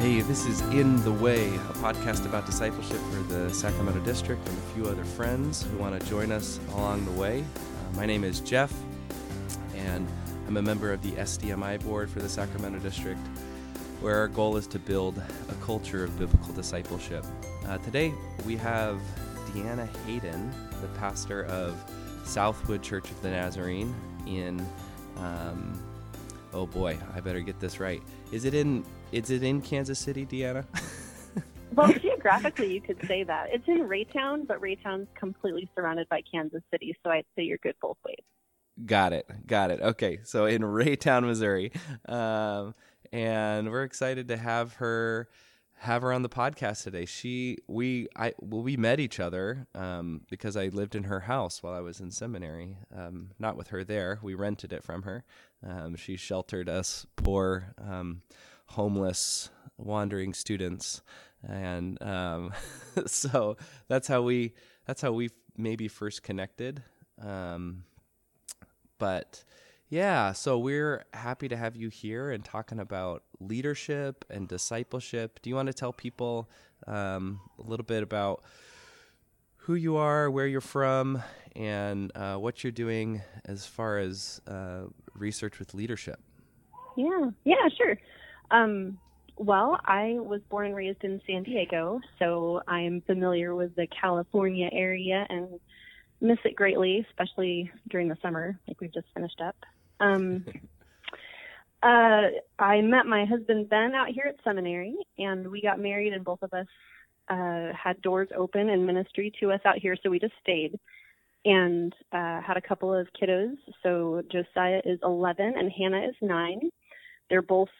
Hey, this is In the Way, a podcast about discipleship for the Sacramento District and a few other friends who want to join us along the way. Uh, my name is Jeff, and I'm a member of the SDMI board for the Sacramento District, where our goal is to build a culture of biblical discipleship. Uh, today, we have Deanna Hayden, the pastor of Southwood Church of the Nazarene in. Um, oh boy, I better get this right. Is it in is it in Kansas City, Deanna? well, geographically, you could say that. It's in Raytown, but Raytown's completely surrounded by Kansas City, so I'd say you're good both ways. Got it. Got it. Okay. So in Raytown, Missouri. Um, and we're excited to have her have her on the podcast today. She we I well we met each other um, because I lived in her house while I was in seminary. Um, not with her there. We rented it from her. Um, she sheltered us poor um, homeless wandering students. And um, so that's how we that's how we maybe first connected. Um, but yeah so we're happy to have you here and talking about leadership and discipleship. Do you want to tell people um, a little bit about who you are where you're from and uh, what you're doing as far as uh, research with leadership? Yeah. Yeah sure um, well, I was born and raised in San Diego, so I am familiar with the California area and miss it greatly, especially during the summer, like we've just finished up. Um, uh, I met my husband Ben out here at seminary, and we got married, and both of us uh, had doors open in ministry to us out here, so we just stayed and uh, had a couple of kiddos. So Josiah is 11 and Hannah is 9. They're both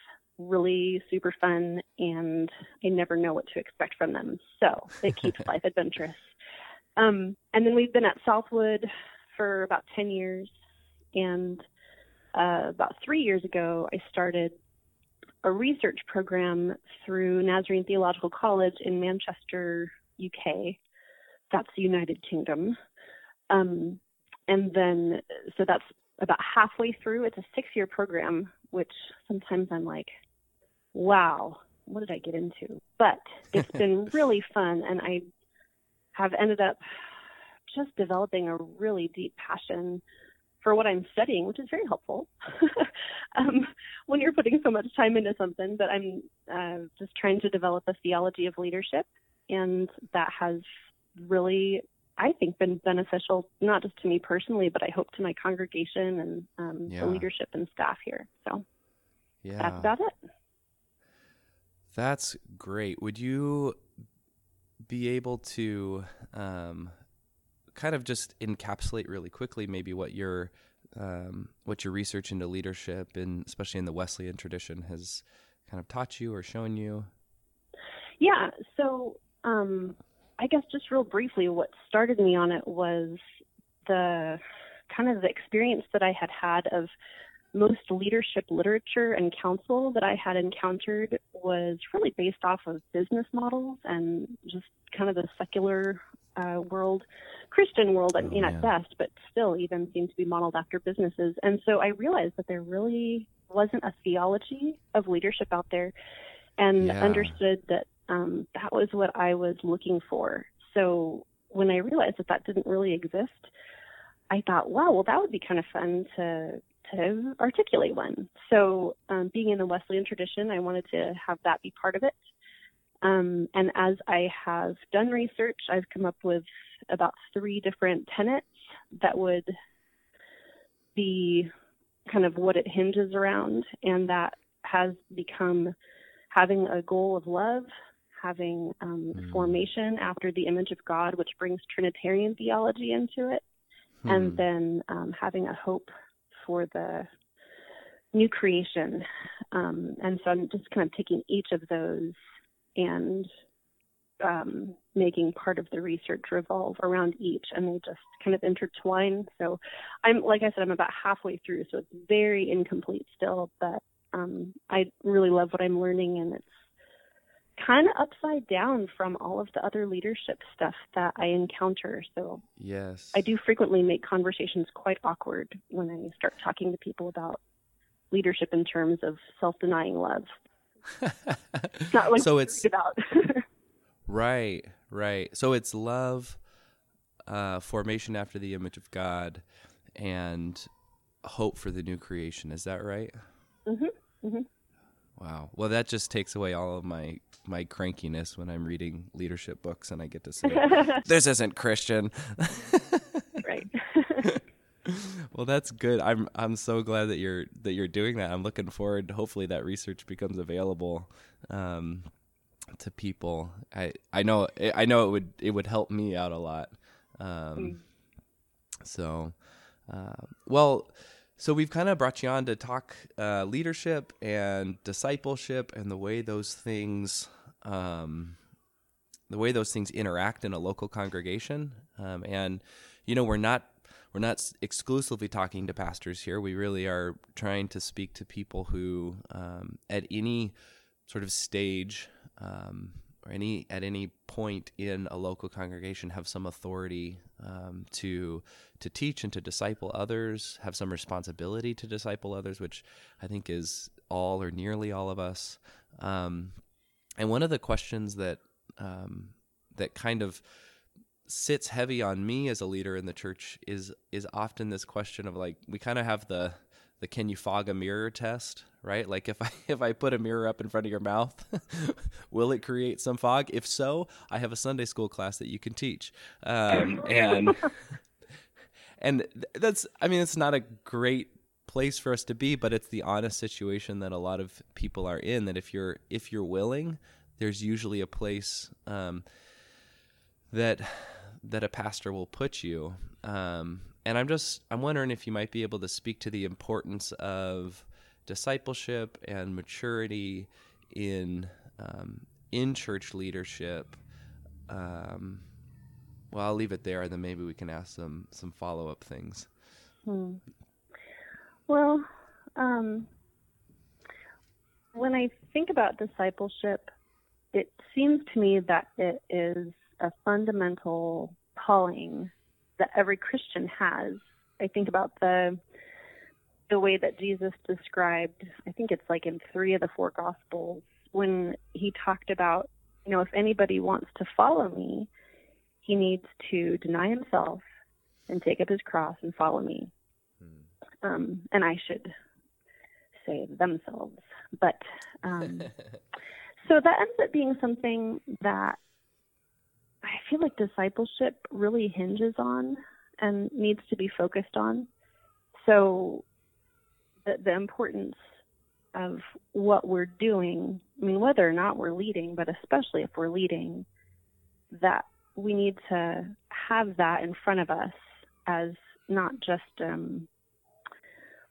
really super fun and I never know what to expect from them. So it keeps life adventurous. Um, and then we've been at Southwood for about 10 years. And uh, about three years ago, I started a research program through Nazarene Theological College in Manchester, UK. That's the United Kingdom. Um, and then, so that's about halfway through. It's a six year program, which sometimes I'm like, wow, what did I get into? But it's been really fun, and I have ended up just developing a really deep passion for what I'm studying, which is very helpful um, when you're putting so much time into something. But I'm uh, just trying to develop a theology of leadership, and that has really, I think, been beneficial not just to me personally, but I hope to my congregation and um, yeah. the leadership and staff here. So yeah. that's about it. That's great. Would you be able to um, kind of just encapsulate really quickly maybe what your um, what your research into leadership and especially in the Wesleyan tradition has kind of taught you or shown you? Yeah. So um, I guess just real briefly, what started me on it was the kind of the experience that I had had of most leadership literature and counsel that I had encountered was really based off of business models and just kind of the secular uh, world, Christian world, I mean, oh, at best, but still even seemed to be modeled after businesses. And so I realized that there really wasn't a theology of leadership out there and yeah. understood that um, that was what I was looking for. So when I realized that that didn't really exist, I thought, wow, well, that would be kind of fun to to articulate one. So, um, being in the Wesleyan tradition, I wanted to have that be part of it. Um, and as I have done research, I've come up with about three different tenets that would be kind of what it hinges around, and that has become having a goal of love, having um, mm. formation after the image of God, which brings Trinitarian theology into it, mm. and then um, having a hope for the new creation. Um, and so I'm just kind of taking each of those and um, making part of the research revolve around each, and they just kind of intertwine. So I'm, like I said, I'm about halfway through, so it's very incomplete still, but um, I really love what I'm learning, and it's kind of upside down from all of the other leadership stuff that I encounter. So yes, I do frequently make conversations quite awkward when I start talking to people about leadership in terms of self-denying love. It's not like So it's- about. Right, right. So it's love, uh, formation after the image of God, and hope for the new creation. Is that right? Mm hmm Mm hmm Wow. Well, that just takes away all of my my crankiness when I'm reading leadership books and I get to say, "This isn't Christian." right. well, that's good. I'm I'm so glad that you're that you're doing that. I'm looking forward. Hopefully, that research becomes available um, to people. I I know I know it would it would help me out a lot. Um, So, uh, well, so we've kind of brought you on to talk uh, leadership and discipleship and the way those things. Um, the way those things interact in a local congregation, um, and you know we're not we're not exclusively talking to pastors here. We really are trying to speak to people who, um, at any sort of stage um, or any at any point in a local congregation, have some authority um, to to teach and to disciple others, have some responsibility to disciple others, which I think is all or nearly all of us. Um, and one of the questions that um, that kind of sits heavy on me as a leader in the church is is often this question of like we kind of have the the can you fog a mirror test right? Like if i if i put a mirror up in front of your mouth will it create some fog? If so i have a sunday school class that you can teach. Um, and and that's i mean it's not a great place for us to be but it's the honest situation that a lot of people are in that if you're if you're willing there's usually a place um, that that a pastor will put you. Um, and i'm just i'm wondering if you might be able to speak to the importance of discipleship and maturity in um, in church leadership um, well i'll leave it there and then maybe we can ask some some follow-up things Hmm. Well, um, when I think about discipleship, it seems to me that it is a fundamental calling that every Christian has. I think about the the way that Jesus described, I think it's like in three of the four gospels, when he talked about, you know, if anybody wants to follow me, he needs to deny himself and take up his cross and follow me um, and I should say themselves. But um, so that ends up being something that I feel like discipleship really hinges on and needs to be focused on. So the, the importance of what we're doing, I mean, whether or not we're leading, but especially if we're leading, that we need to have that in front of us as not just um,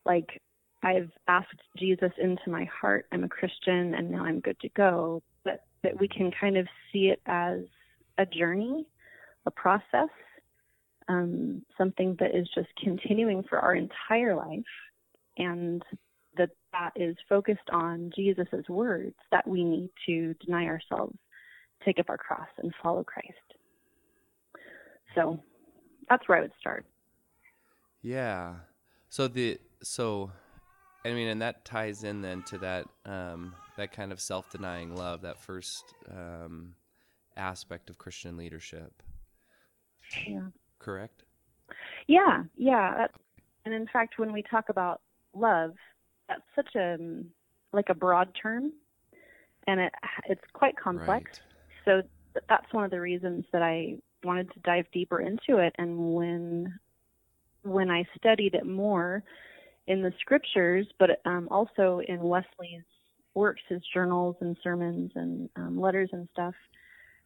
like I've asked Jesus into my heart. I'm a Christian and now I'm good to go. But that we can kind of see it as a journey, a process, um, something that is just continuing for our entire life, and that that is focused on Jesus' words that we need to deny ourselves, take up our cross, and follow Christ. So that's where I would start. Yeah. So the so I mean and that ties in then to that um that kind of self-denying love, that first um aspect of Christian leadership. Yeah. Correct? Yeah, yeah. And in fact, when we talk about love, that's such a like a broad term, and it it's quite complex. Right. So that's one of the reasons that I wanted to dive deeper into it. And when when I studied it more in the scriptures, but um, also in Wesley's works, his journals and sermons and um, letters and stuff,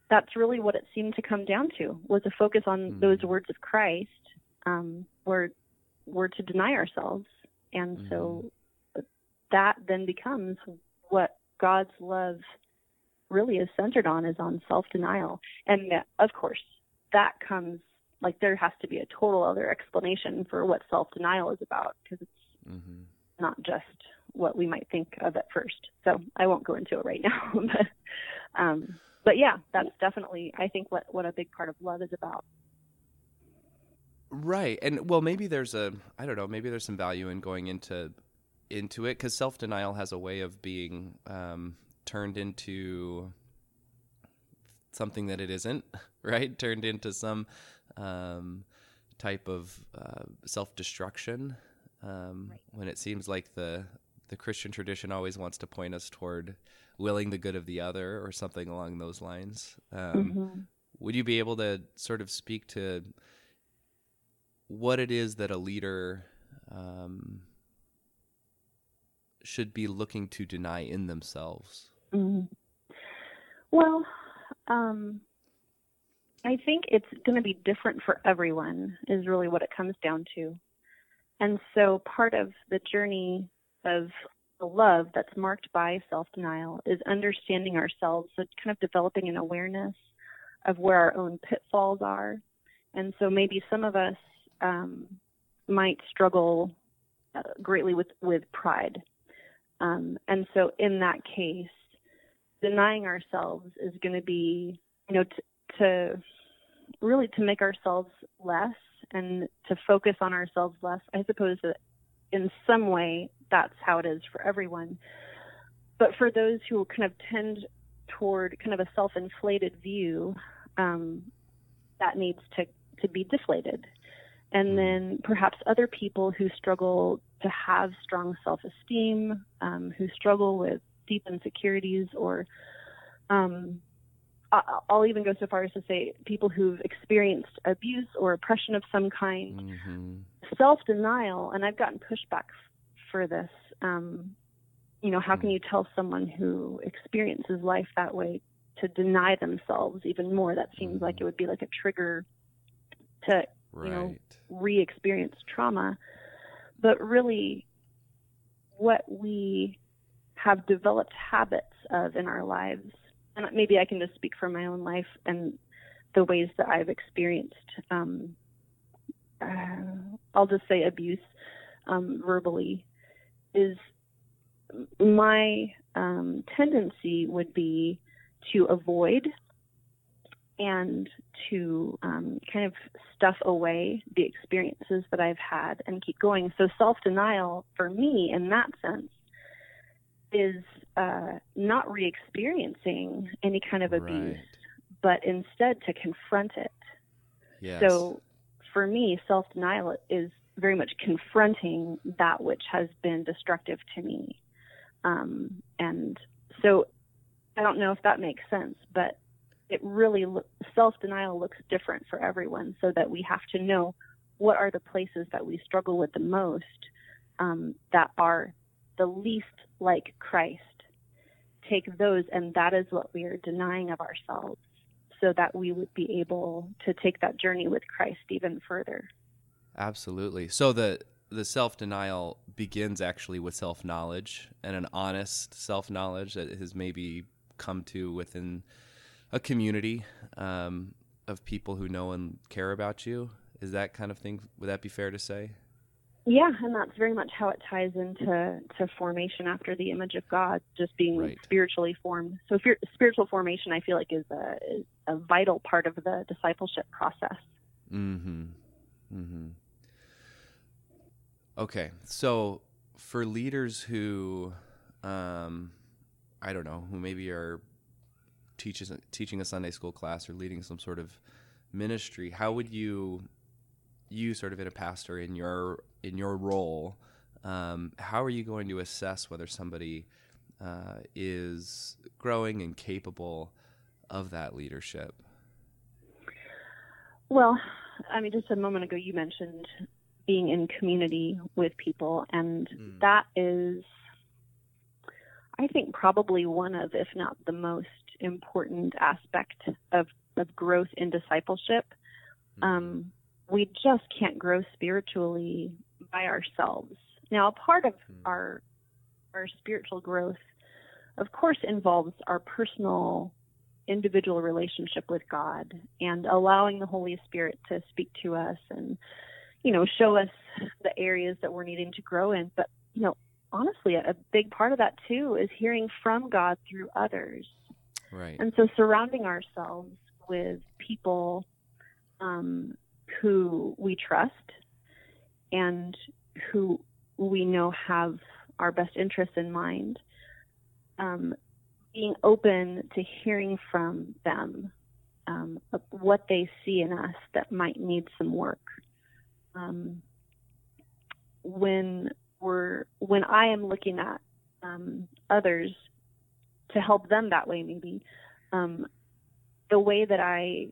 that's really what it seemed to come down to was a focus on Mhm. those words of Christ, um, where we're to deny ourselves, and so that then becomes what God's love really is centered on is on self-denial, and uh, of course that comes like there has to be a total other explanation for what self-denial is about because it's Mm-hmm. not just what we might think of at first. So I won't go into it right now, but um, but yeah, that's definitely I think what what a big part of love is about. Right. And well, maybe there's a I don't know, maybe there's some value in going into into it cuz self-denial has a way of being um turned into something that it isn't, right? Turned into some um, type of uh, self destruction um, right. when it seems like the the Christian tradition always wants to point us toward willing the good of the other or something along those lines. Um, mm-hmm. Would you be able to sort of speak to what it is that a leader um, should be looking to deny in themselves? Mm-hmm. Well, um, I think it's going to be different for everyone, is really what it comes down to. And so part of the journey of the love that's marked by self denial is understanding ourselves, so kind of developing an awareness of where our own pitfalls are. And so maybe some of us um, might struggle uh, greatly with, with pride. Um, and so in that case, denying ourselves is going to be, you know, t- to really to make ourselves less and to focus on ourselves less. I suppose that in some way that's how it is for everyone. But for those who kind of tend toward kind of a self-inflated view, um, that needs to to be deflated. And mm-hmm. then perhaps other people who struggle to have strong self-esteem, um, who struggle with deep insecurities, or um, I'll even go so far as to say people who've experienced abuse or oppression of some kind, mm-hmm. self denial, and I've gotten pushback for this. Um, you know, how can mm. you tell someone who experiences life that way to deny themselves even more? That seems like it would be like a trigger to, right. you know, re experience trauma. But really, what we have developed habits of in our lives and maybe I can just speak for my own life and the ways that I've experienced, um, uh, I'll just say abuse um, verbally, is my um, tendency would be to avoid and to um, kind of stuff away the experiences that I've had and keep going. So self denial for me, in that sense, is uh, not re experiencing any kind of abuse, right. but instead to confront it. Yes. So for me, self denial is very much confronting that which has been destructive to me. Um, and so I don't know if that makes sense, but it really self denial looks different for everyone so that we have to know what are the places that we struggle with the most um, that are the least like Christ, take those, and that is what we are denying of ourselves, so that we would be able to take that journey with Christ even further. Absolutely. So the the self denial begins actually with self knowledge and an honest self knowledge that has maybe come to within a community um, of people who know and care about you. Is that kind of thing? Would that be fair to say? Yeah, and that's very much how it ties into to formation after the image of God, just being right. spiritually formed. So, spiritual formation, I feel like, is a, is a vital part of the discipleship process. Mm-hmm. Hmm. Okay, so for leaders who, um, I don't know, who maybe are teaches teaching a Sunday school class or leading some sort of ministry, how would you you sort of in a pastor in your in your role, um, how are you going to assess whether somebody uh, is growing and capable of that leadership? Well, I mean, just a moment ago, you mentioned being in community with people, and mm. that is, I think, probably one of, if not the most important aspect of, of growth in discipleship. Mm. Um, we just can't grow spiritually by ourselves. Now, a part of hmm. our our spiritual growth, of course, involves our personal, individual relationship with God and allowing the Holy Spirit to speak to us and, you know, show us the areas that we're needing to grow in. But, you know, honestly, a big part of that too is hearing from God through others. Right. And so surrounding ourselves with people um, who we trust and who we know have our best interests in mind. Um, being open to hearing from them um, what they see in us that might need some work. Um, when we're when I am looking at um, others to help them that way, maybe um, the way that I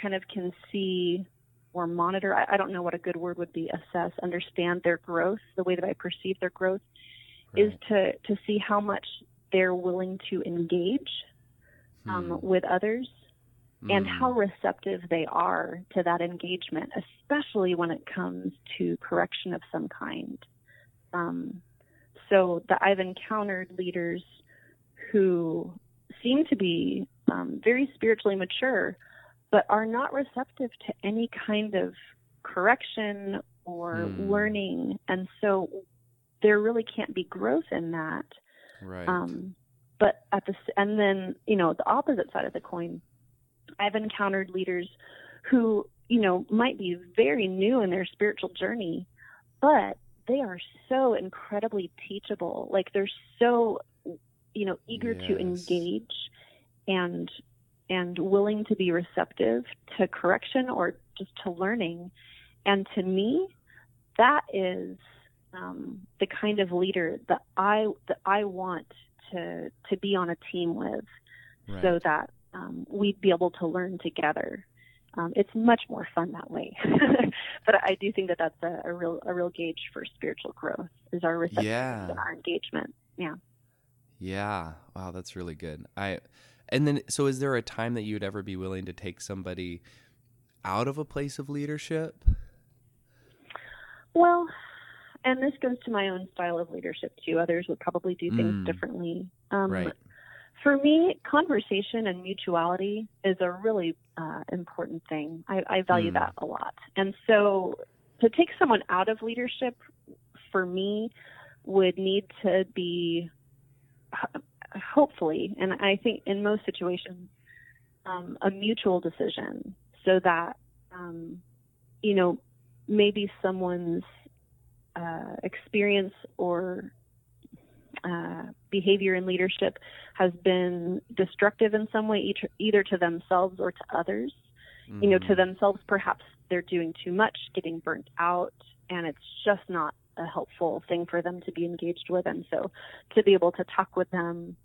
kind of can see or monitor. I, I, don't know what a good word would be. Assess, understand their growth. The way that I perceive their growth right. is to to see how much they're willing to engage um, hmm. with others and hmm. how receptive they are to that engagement, especially when it comes to correction of some kind. Um, so that I've encountered leaders who seem to be um, very spiritually mature, but are not receptive to any kind of correction or mm. learning, and so there really can't be growth in that. Right. Um, but at the and then you know the opposite side of the coin, I've encountered leaders who you know might be very new in their spiritual journey, but they are so incredibly teachable. Like they're so you know eager yes. to engage and and willing to be receptive to correction or just to learning. And to me, that is um, the kind of leader that I that I want to to be on a team with, right. so that um, we'd be able to learn together. Um, it's much more fun that way. but I do think that that's a, a, real a real gauge for spiritual growth is our receptiveness yeah. and our engagement. Yeah. Yeah. Wow, that's really good. I and then so is there a time that you'd ever be willing to take somebody out of a place of leadership? Well, and this goes to my own style of leadership too. Others would probably do things mm. differently. Um, right. For me, conversation and mutuality is a really uh, important thing. I, I value mm. that a lot. And so to take someone out of leadership for me would need to be hopefully, and I think in most situations, um, a mutual decision so that, um, you know, maybe someone's uh, experience or uh, behavior and leadership has been destructive in some way, either to themselves or to others. Mm-hmm. You know, to mm-hmm. themselves, perhaps they're doing too much, getting burnt out, and it's just not a helpful thing for them to be engaged with. And so to be able to talk with them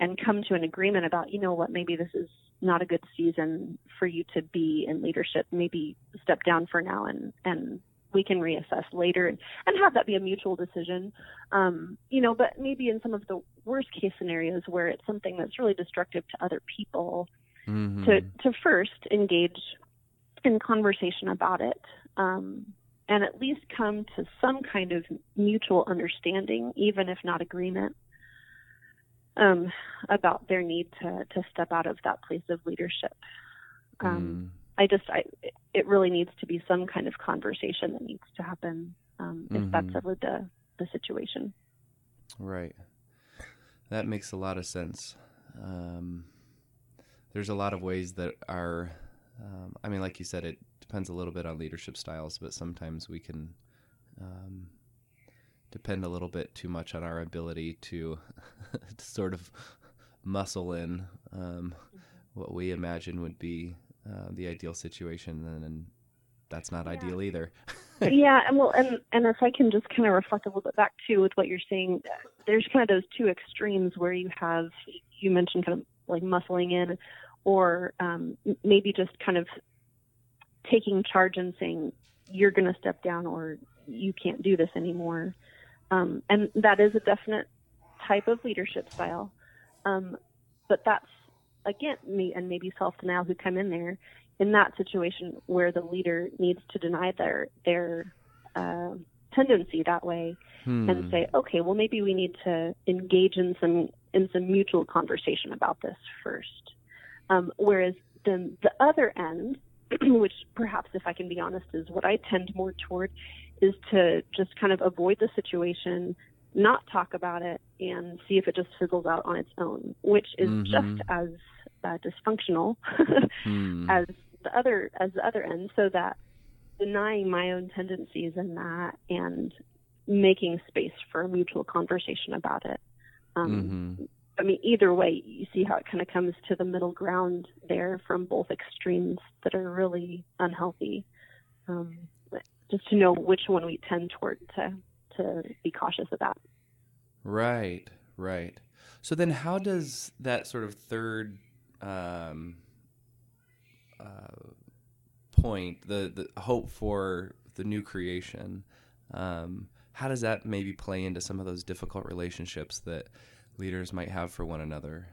and come to an agreement about, you know what, maybe this is not a good season for you to be in leadership. Maybe step down for now and, and we can reassess later and, and have that be a mutual decision. Um, you know, but maybe in some of the worst case scenarios where it's something that's really destructive to other people, mm-hmm. to, to first engage in conversation about it. Um, and at least come to some kind of mutual understanding, even if not agreement, um, about their need to, to step out of that place of leadership. Um, mm I just, I, it really needs to be some kind of conversation that needs to happen um, if mm-hmm. that's ever the, the situation. Right. That makes a lot of sense. Um, there's a lot of ways that are, um, I mean, like you said, it depends a little bit on leadership styles, but sometimes we can um, depend a little bit too much on our ability to, to sort of muscle in um, what we imagine would be uh, the ideal situation, and, that's not yeah. ideal either. yeah, and well, and and if I can just kind of reflect a little bit back too with what you're saying, there's kind of those two extremes where you have you mentioned kind of like muscling in, or um, maybe just kind of taking charge and saying you're going to step down or you can't do this anymore. Um, and that is a definite type of leadership style. Um, but that's again, me and maybe self denial who come in there in that situation where the leader needs to deny their their uh, tendency that way hmm. and say, okay, well maybe we need to engage in some in some mutual conversation about this first. Um, whereas then the other end, which perhaps if I can be honest is what I tend more toward, is to just kind of avoid the situation, not talk about it, and see if it just fizzles out on its own, which is mm-hmm. just as uh, dysfunctional hmm. as the other as the other end, so that denying my own tendencies in that and making space for a mutual conversation about it um, mm-hmm. I mean, either way, you see how it kind of comes to the middle ground there from both extremes that are really unhealthy. Um, just to know which one we tend toward to to be cautious of that. Right, right. So then, how does that sort of third um, uh, point, the the hope for the new creation, um, how does that maybe play into some of those difficult relationships that leaders might have for one another?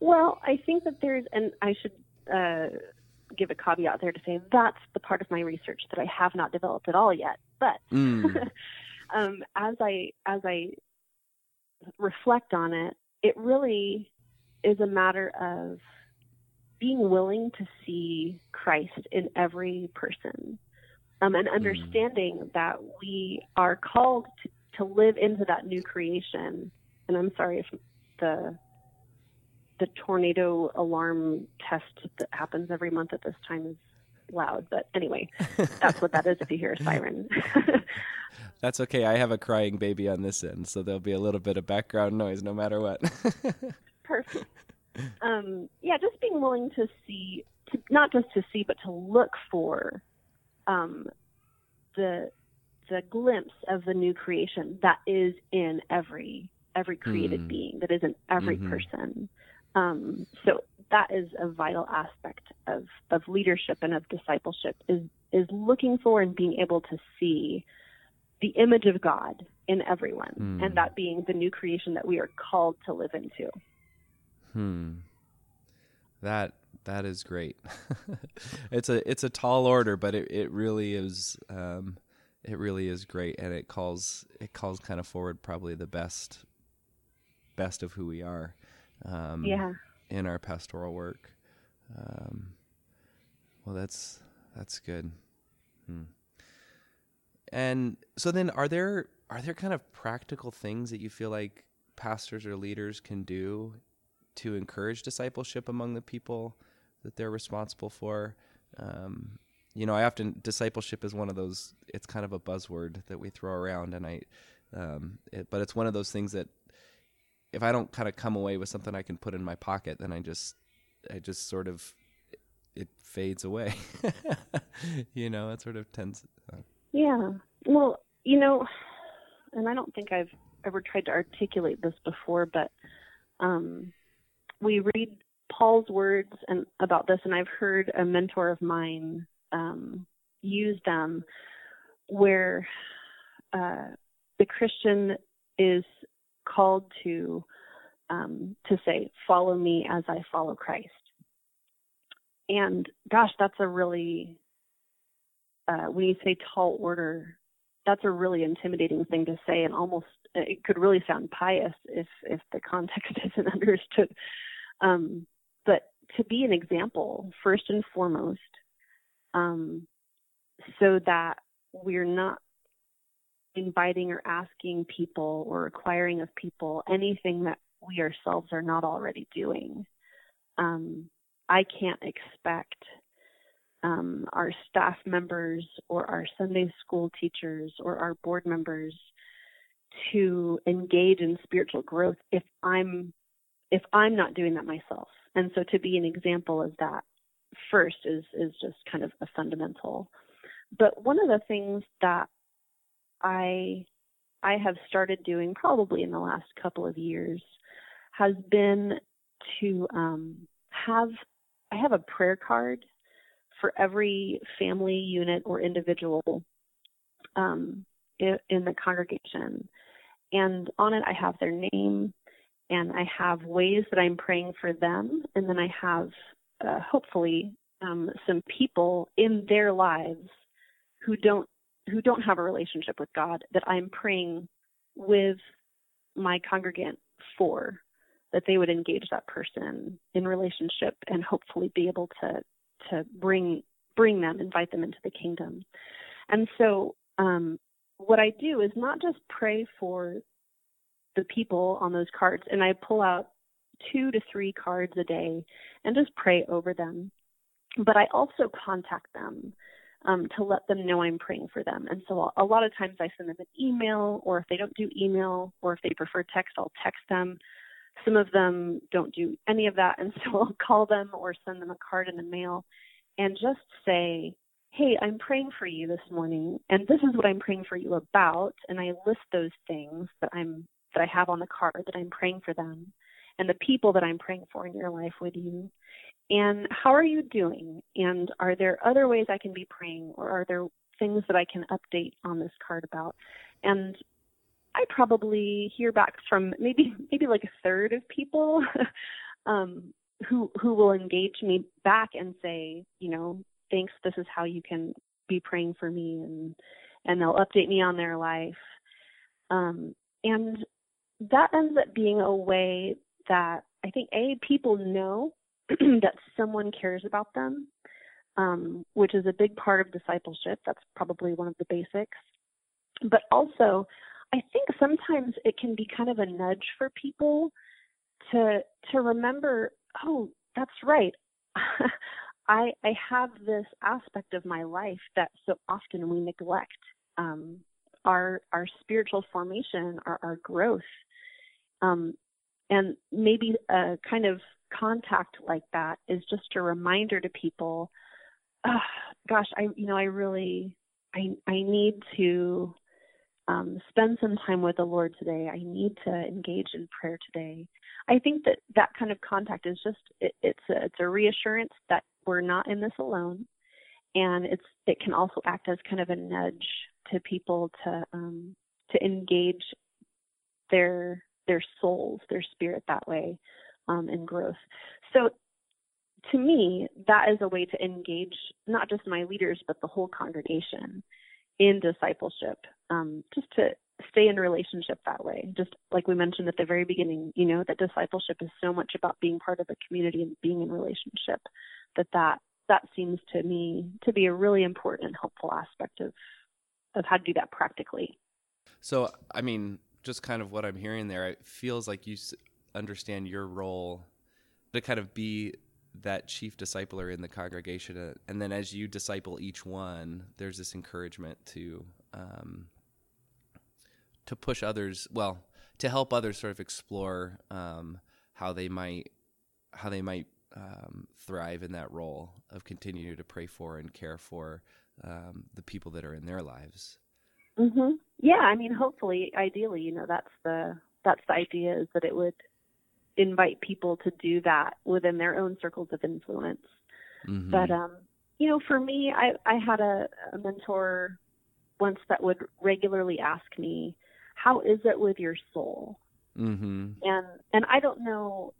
Well, I think that there's, and I should uh, give a caveat there to say that's the part of my research that I have not developed at all yet. But mm. um, as I as I reflect on it, it really is a matter of being willing to see Christ in every person um, and mm. understanding mm. that we are called to, to live into that new creation. And I'm sorry if the the tornado alarm test that happens every month at this time is loud. But anyway, that's what that is if you hear a siren. that's okay. I have a crying baby on this end, so there'll be a little bit of background noise no matter what. Perfect. Um, yeah, just being willing to see, to, not just to see, but to look for um, the the glimpse of the new creation that is in every every created mm. being, that is in every mm-hmm. person. Um, so that is a vital aspect of, of leadership and of discipleship is is looking for and being able to see the image of God in everyone, mm. and that being the new creation that we are called to live into. Hmm. That that is great. it's a it's a tall order, but it, it really is um, it really is great, and it calls it calls kind of forward probably the best best of who we are um, yeah. In our pastoral work. Um, well, that's that's good. Hmm. And so then, are there are there kind of practical things that you feel like pastors or leaders can do to encourage discipleship among the people that they're responsible for? Um, you know, I often discipleship is one of those. It's kind of a buzzword that we throw around, and I, um, it, but it's one of those things that if I don't kind of come away with something I can put in my pocket, then I just I just sort of it fades away. you know, it sort of tends. Uh, yeah. Well, you know, and I don't think I've ever tried to articulate this before, but um, we read Paul's words and about this, and I've heard a mentor of mine um, use them, where uh, the Christian is called to um, to say, "Follow me as I follow Christ." And gosh, that's a really uh, when you say tall order, that's a really intimidating thing to say, and almost it could really sound pious if if the context isn't understood. Um, but to be an example, first and foremost, um, so that we're not inviting or asking people or requiring of people anything that we ourselves are not already doing. Um, I can't expect um, our staff members or our Sunday school teachers or our board members to engage in spiritual growth if I'm if I'm not doing that myself. And so to be an example of that first is is just kind of a fundamental. But one of the things that I I have started doing probably in the last couple of years has been to um, have I have a prayer card for every family unit or individual um, in, the congregation, and on it I have their name, and I have ways that I'm praying for them, and then I have uh, hopefully um, some people in their lives who don't who don't have a relationship with God that I'm praying with my congregant for that they would engage that person in relationship and hopefully be able to to bring bring them invite them into the kingdom. And so um, what i do is not just pray for the people on those cards and i pull out two to three cards a day and just pray over them but i also contact them um, to let them know I'm praying for them. And so a lot of times I send them an email, or if they don't do email, or if they prefer text, I'll text them some of them don't do any of that, and so I'll call them or send them a card in the mail and just say, Hey, I'm praying for you this morning, and this is what I'm praying for you about. And I list those things that I'm that I have on the card that I'm praying for them and the people that I'm praying for in your life with you. And how are you doing? And are there other ways I can be praying, or are there things that I can update on this card about? And I probably hear back from maybe maybe like a third of people um, who who will engage me back and say, you know, thanks. This is how you can be praying for me, and and they'll update me on their life. Um, and that ends up being a way that I think a people know that someone cares about them, um, which is a big part of discipleship. That's probably one of the basics. But also, I think sometimes it can be kind of a nudge for people to to remember, oh, that's right. I I have this aspect of my life that so often we neglect. Um, our our spiritual formation, our, our growth. Um, and maybe a kind of contact like that is just a reminder to people, oh, gosh, I you know I really I I need to um, spend some time with the Lord today. I need to engage in prayer today. I think that that kind of contact is just it, it's a, it's a reassurance that we're not in this alone, and it's it can also act as kind of a nudge to people to um, to engage their their souls, their spirit that way um, in growth. So to me, that is a way to engage not just my leaders, but the whole congregation in discipleship, um, just to stay in relationship that way. Just like we mentioned at the very beginning, you know, that discipleship is so much about being part of a community and being in relationship that that, that seems to me to be a really important and helpful aspect of, of how to do that practically. So, I mean, just kind of what I'm hearing there, it feels like you understand your role to kind of be that chief discipler in the congregation, and then as you disciple each one, there's this encouragement to um, to push others, well, to help others sort of explore um, how they might how they might um, thrive in that role of continuing to pray for and care for um, the people that are in their lives. Mm-hmm. Yeah, I mean, hopefully, ideally, you know, that's the that's the idea is that it would invite people to do that within their own circles of influence. Mm-hmm. But um, you know, for me, I I had a, a mentor once that would regularly ask me, "How is it with your soul?" Mm-hmm. And and I don't know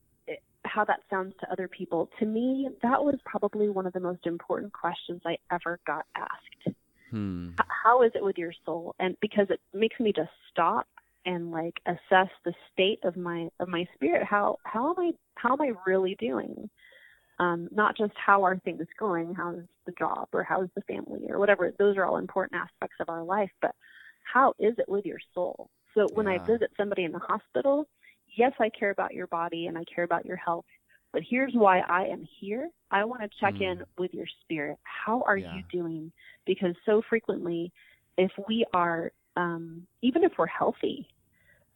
how that sounds to other people. To me, that was probably one of the most important questions I ever got asked. Hmm. How is it with your soul? And because it makes me just stop and like assess the state of my of my spirit. How how am I how am I really doing? Um, not just how are things going, how's the job or how's the family or whatever. Those are all important aspects of our life, but how is it with your soul? So when yeah. I visit somebody in the hospital, yes, I care about your body and I care about your health, but here's why I am here. I want to check mm. in with your spirit. How are yeah. you doing? Because so frequently, if we are, um, even if we're healthy,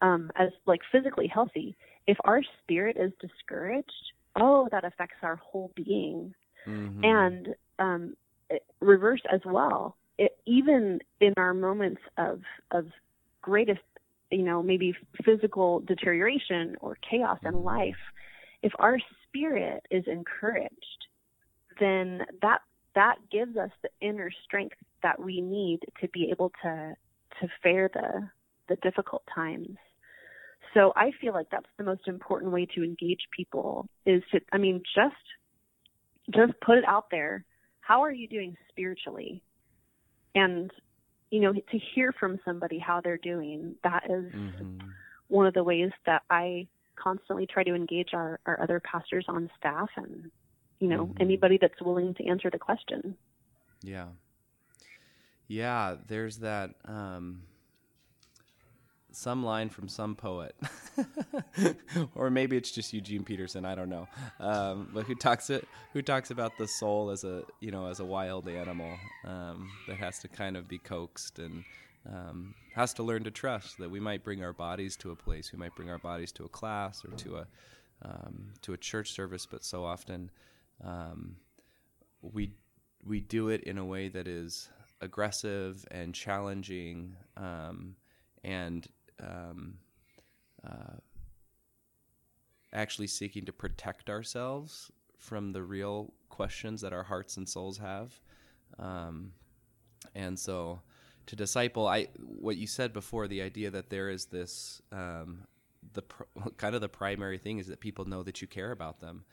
um, as like physically healthy, if our spirit is discouraged, oh, that affects our whole being. Mm-hmm. And um, reverse as well. It, even in our moments of of greatest, you know, maybe physical deterioration or chaos in mm-hmm. life, if our spirit is encouraged, then that that gives us the inner strength that we need to be able to to fare the the difficult times. So I feel like that's the most important way to engage people is to I mean just just put it out there. How are you doing spiritually? And you know, to hear from somebody how they're doing, that is mm-hmm. one of the ways that I constantly try to engage our, our other pastors on staff and, you know, mm-hmm. anybody that's willing to answer the question. Yeah. Yeah, there's that um, some line from some poet, or maybe it's just Eugene Peterson. I don't know, um, but who talks it? Who talks about the soul as a you know as a wild animal um, that has to kind of be coaxed and um, has to learn to trust that we might bring our bodies to a place, we might bring our bodies to a class or to a um, to a church service, but so often um, we we do it in a way that is aggressive and challenging um, and um, uh, actually seeking to protect ourselves from the real questions that our hearts and souls have. Um, and so, to disciple, I what you said before, the idea that there is this um, the pr- kind of the primary thing is that people know that you care about them,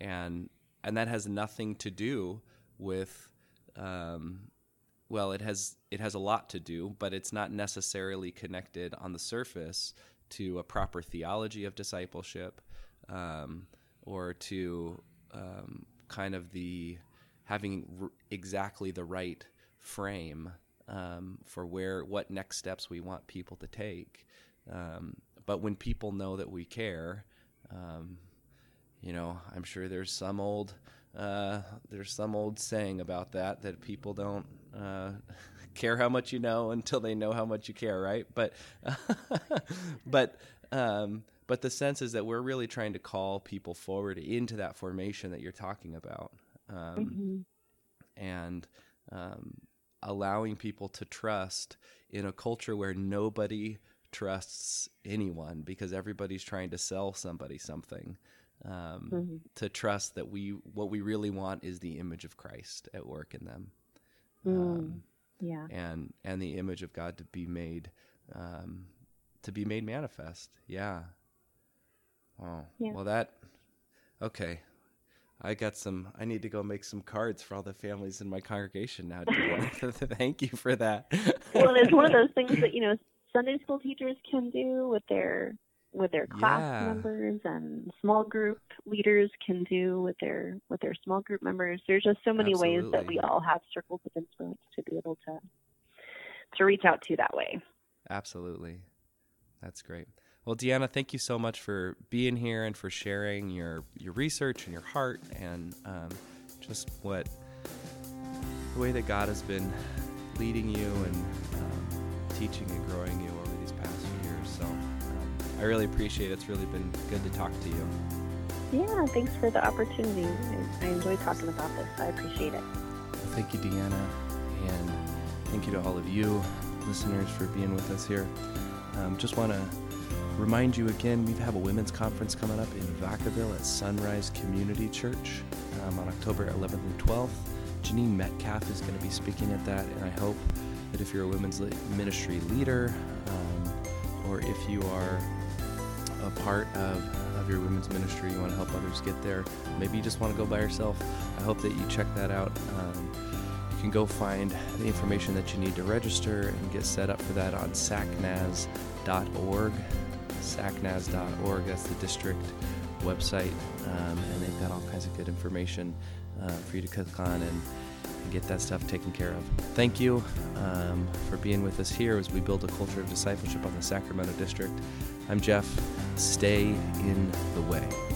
and and that has nothing to do with um, well, it has it has a lot to do, but it's not necessarily connected on the surface to a proper theology of discipleship um, or to um, kind of the having r- exactly the right frame um, for where what next steps we want people to take. Um, but when people know that we care, um, you know, I'm sure there's some old uh, there's some old saying about that that people don't uh, care how much you know until they know how much you care, right? But but um, but the sense is that we're really trying to call people forward into that formation that you're talking about, um, mm-hmm. and um, allowing people to trust in a culture where nobody trusts anyone because everybody's trying to sell somebody something um, mm-hmm. to trust that we what we really want is the image of Christ at work in them. Mm. Um, yeah, and and the image of God to be made um, to be made manifest. Yeah. Oh Yeah. Well, that okay. I got some. I need to go make some cards for all the families in my congregation now. Thank you for that. well, it's one of those things that you know Sunday school teachers can do with their with their class yeah. members and small group leaders can do with their with their small group members. There's just so many Absolutely. ways that we all have circles of influence to be able to to reach out to that way. Absolutely. That's great. Well, Deanna, thank you so much for being here and for sharing your your research and your heart and um, just what the way that God has been leading you and um, teaching and growing you I really appreciate it. It's really been good to talk to you. Yeah, thanks for the opportunity. I, enjoy talking about this. I appreciate it. Well, thank you, Deanna, and thank you to all of you listeners for being with us here. Um, just want to remind you again, we have a women's conference coming up in Vacaville at Sunrise Community Church um, on October 11th and 12th. Janine Metcalf is going to be speaking at that, and I hope that if you're a women's ministry leader um, or if you are a part of, of your women's ministry, you want to help others get there, maybe you just want to go by yourself, I hope that you check that out. Um, you can go find the information that you need to register and get set up for that on sacnaz.org. Sacnaz.org, that's the district website, um, and they've got all kinds of good information uh, for you to click on and, and, get that stuff taken care of. Thank you um, for being with us here as we build a culture of discipleship on the Sacramento District. I'm Jeff. Stay in the way.